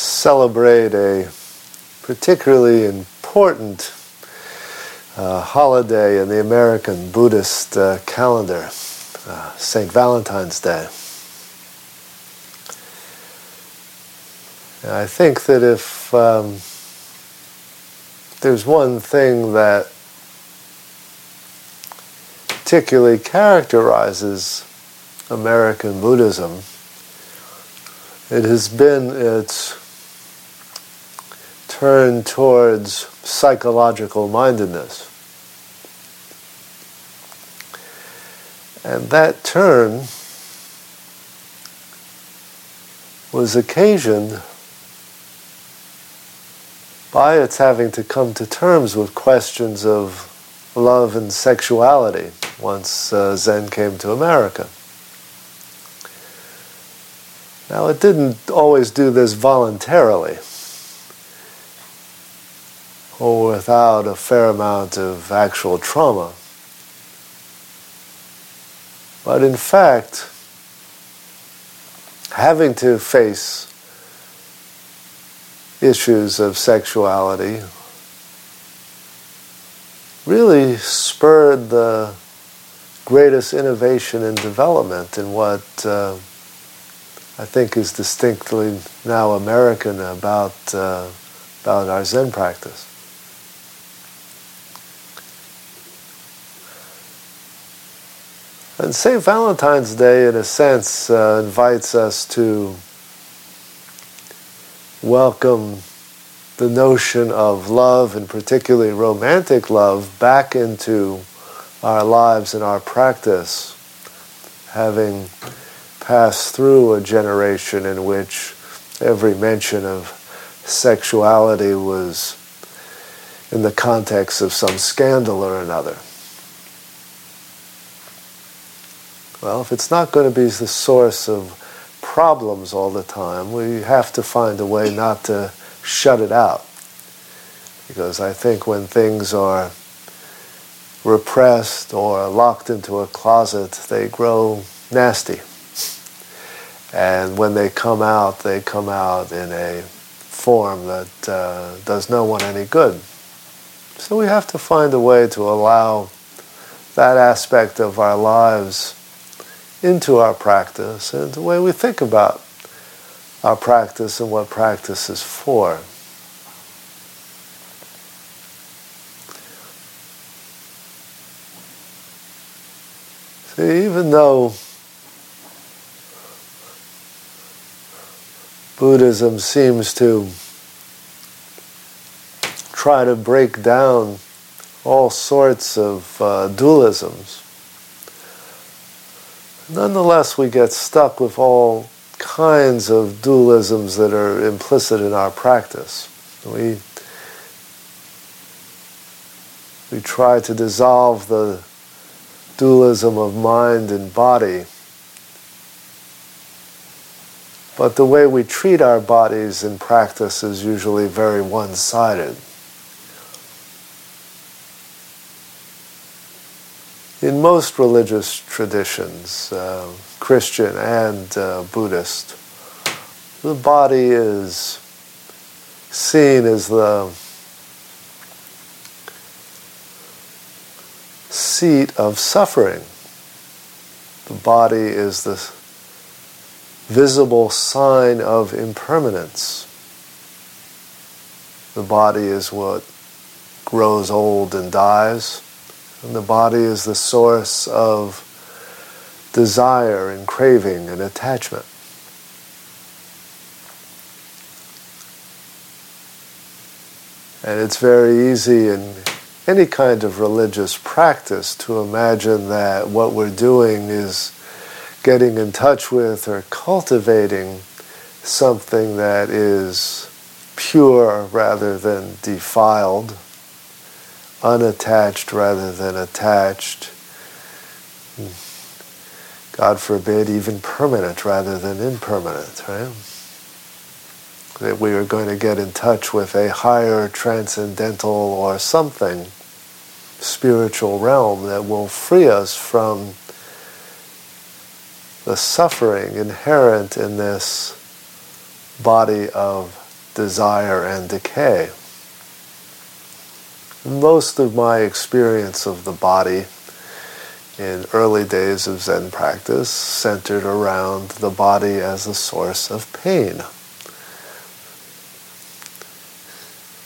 celebrate a particularly important uh, holiday in the American Buddhist uh, calendar, uh, St. Valentine's Day. And I think that if um, there's one thing that particularly characterizes American Buddhism, it has been its turn towards psychological mindedness. And that turn was occasioned by its having to come to terms with questions of love and sexuality once uh, Zen came to America. Now, it didn't always do this voluntarily or without a fair amount of actual trauma. But in fact, having to face issues of sexuality really spurred the greatest innovation and development in what uh, I think is distinctly now American about, uh, about our Zen practice. And St. Valentine's Day, in a sense, uh, invites us to welcome the notion of love, and particularly romantic love, back into our lives and our practice, having passed through a generation in which every mention of sexuality was in the context of some scandal or another. Well, if it's not going to be the source of problems all the time, we have to find a way not to shut it out. Because I think when things are repressed or locked into a closet, they grow nasty. And when they come out, they come out in a form that uh, does no one any good. So we have to find a way to allow that aspect of our lives into our practice and the way we think about our practice and what practice is for. See, even though Buddhism seems to try to break down all sorts of uh, dualisms, nonetheless, we get stuck with all kinds of dualisms that are implicit in our practice. We, we try to dissolve the dualism of mind and body. But the way we treat our bodies in practice is usually very one sided. In most religious traditions, uh, Christian and uh, Buddhist, the body is seen as the seat of suffering. The body is the visible sign of impermanence. The body is what grows old and dies. And the body is the source of desire and craving and attachment. And it's very easy in any kind of religious practice to imagine that what we're doing is getting in touch with or cultivating something that is pure rather than defiled, unattached rather than attached. God forbid, even permanent rather than impermanent, right? That we are going to get in touch with a higher transcendental or something spiritual realm that will free us from the suffering inherent in this body of desire and decay. Most of my experience of the body in early days of Zen practice centered around the body as a source of pain.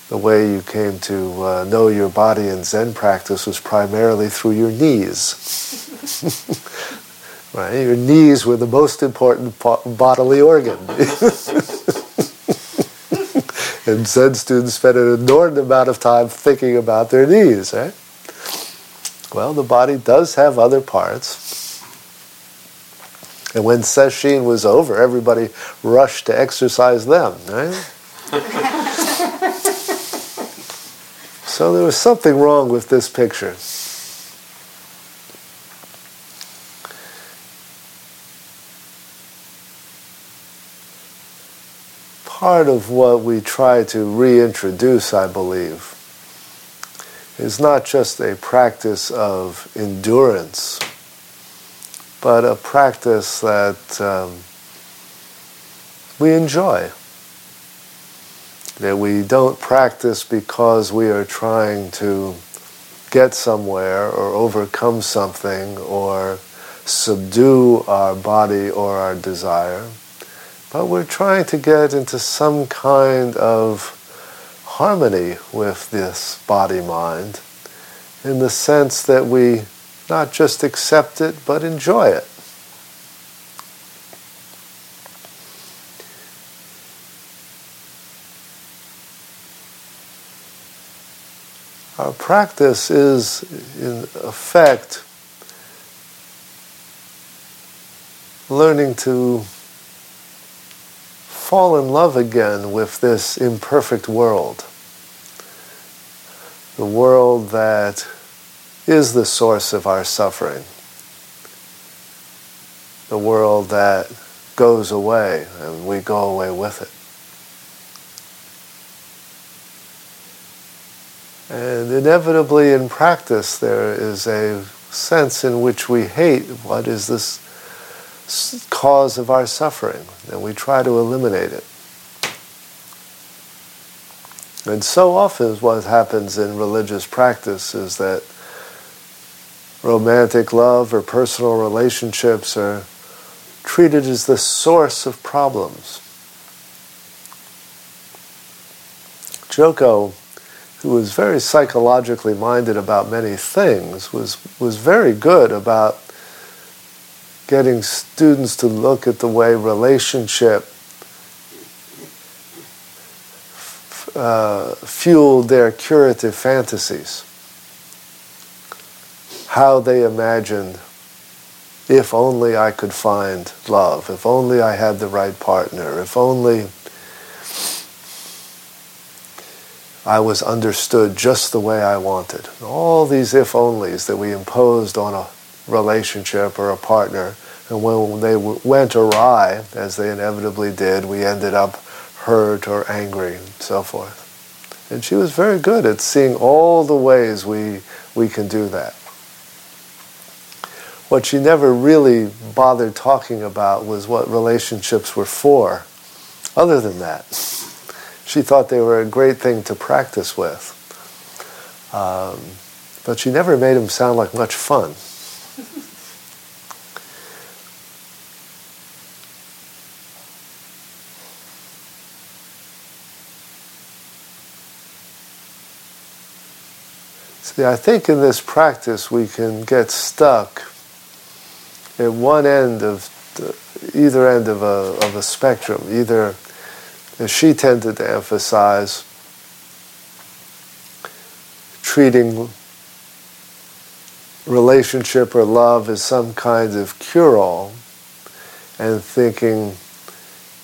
The way you came to uh, know your body in Zen practice was primarily through your knees. right? Your knees were the most important bodily organ. and Zen students spend an inordinate amount of time thinking about their knees, right? Well, the body does have other parts. And when sesshin was over, everybody rushed to exercise them, right? so there was something wrong with this picture. Part of what we try to reintroduce, I believe, is not just a practice of endurance, but a practice that um, we enjoy. That we don't practice because we are trying to get somewhere or overcome something or subdue our body or our desire, but we're trying to get into some kind of harmony with this body mind in the sense that we not just accept it but enjoy it. Our practice is, in effect, learning to fall in love again with this imperfect world. The world that is the source of our suffering. The world that goes away and we go away with it. And inevitably in practice, there is a sense in which we hate what is this cause of our suffering, and we try to eliminate it. And so often, what happens in religious practice is that romantic love or personal relationships are treated as the source of problems. Joko, who was very psychologically minded about many things, was, was very good about getting students to look at the way relationship uh, fueled their curative fantasies. How they imagined, if only I could find love, if only I had the right partner, if only I was understood just the way I wanted. All these if onlys that we imposed on a relationship or a partner. And when they went awry, as they inevitably did, we ended up hurt or angry and so forth. And she was very good at seeing all the ways we, we can do that. What she never really bothered talking about was what relationships were for. Other than that, she thought they were a great thing to practice with. Um, but she never made them sound like much fun. See, I think in this practice we can get stuck at one end of the, either end of a, of a spectrum. Either, as she tended to emphasize, treating relationship or love as some kind of cure all and thinking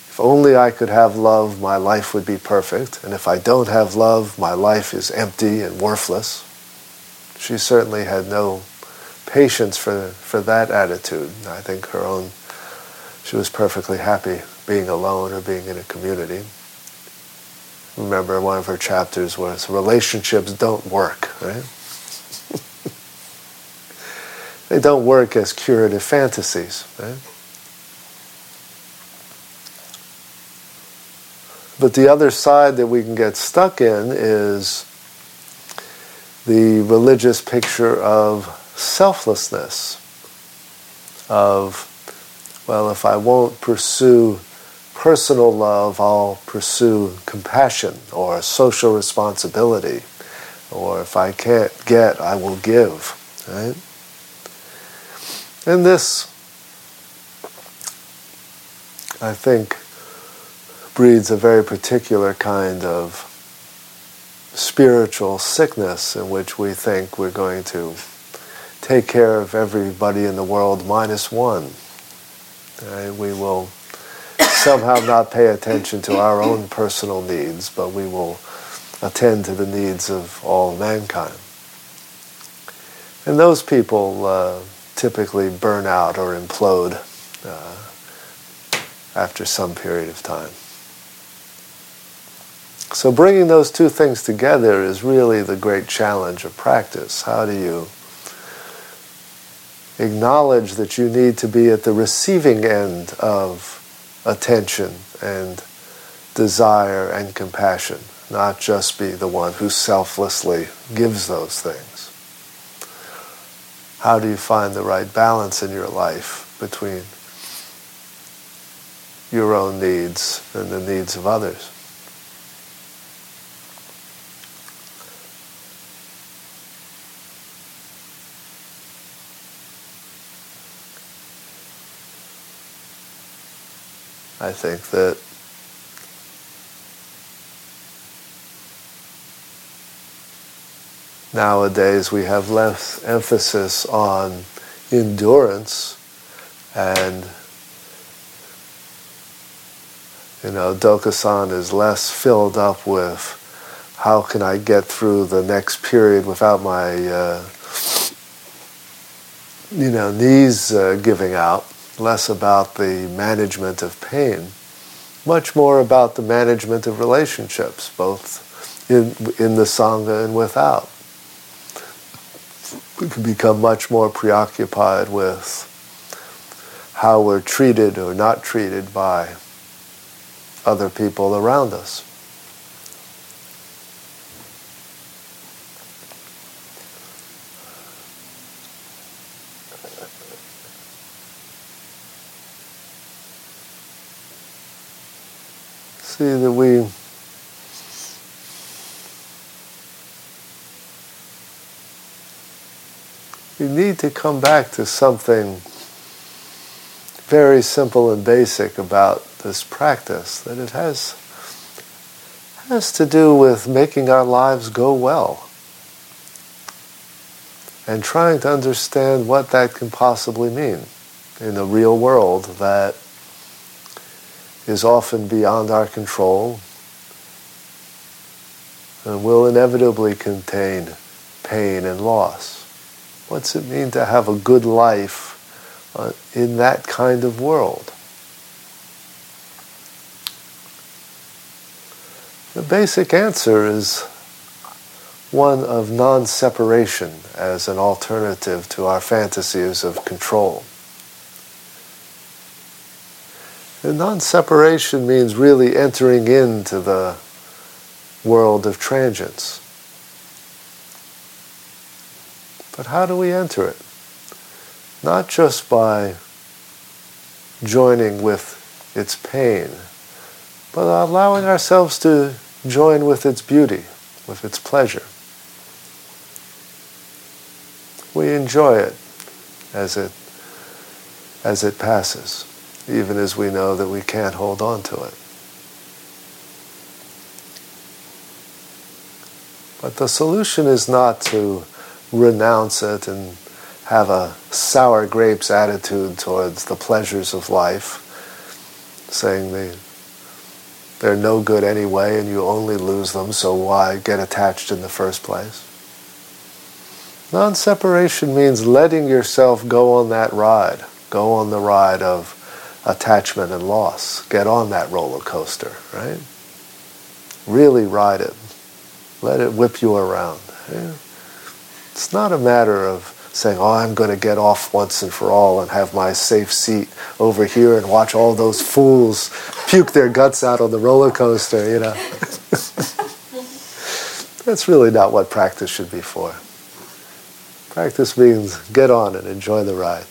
If only I could have love, my life would be perfect. And if I don't have love, my life is empty and worthless. She certainly had no patience for, for that attitude. I think her own, she was perfectly happy being alone or being in a community. Remember one of her chapters was relationships don't work, right? they don't work as curative fantasies, right? But the other side that we can get stuck in is the religious picture of selflessness, of, well, if I won't pursue personal love, I'll pursue compassion or social responsibility, or if I can't get, I will give, right? And this, I think, breeds a very particular kind of spiritual sickness in which we think we're going to take care of everybody in the world minus one. Right? We will somehow not pay attention to our own personal needs, but we will attend to the needs of all mankind. And those people uh, typically burn out or implode uh, after some period of time. So bringing those two things together is really the great challenge of practice. How do you acknowledge that you need to be at the receiving end of attention and desire and compassion, not just be the one who selflessly gives those things? How do you find the right balance in your life between your own needs and the needs of others? I think that nowadays we have less emphasis on endurance and you know Dokusan is less filled up with how can I get through the next period without my uh, you know knees uh, giving out less about the management of pain, much more about the management of relationships, both in, in the Sangha and without. We can become much more preoccupied with how we're treated or not treated by other people around us. See that we we need to come back to something very simple and basic about this practice that it has has to do with making our lives go well and trying to understand what that can possibly mean in the real world that is often beyond our control and will inevitably contain pain and loss. What's it mean to have a good life uh, in that kind of world? The basic answer is one of non separation as an alternative to our fantasies of control. And non-separation means really entering into the world of transience. But how do we enter it? Not just by joining with its pain, but allowing ourselves to join with its beauty, with its pleasure. We enjoy it as it as it passes even as we know that we can't hold on to it. But the solution is not to renounce it and have a sour grapes attitude towards the pleasures of life, saying the They're no good anyway, and you only lose them, so why get attached in the first place? Non separation means letting yourself go on that ride, go on the ride of attachment and loss. Get on that roller coaster, right? Really ride it. Let it whip you around. Yeah. It's not a matter of saying, oh, I'm going to get off once and for all and have my safe seat over here and watch all those fools puke their guts out on the roller coaster, you know. That's really not what practice should be for. Practice means get on and enjoy the ride.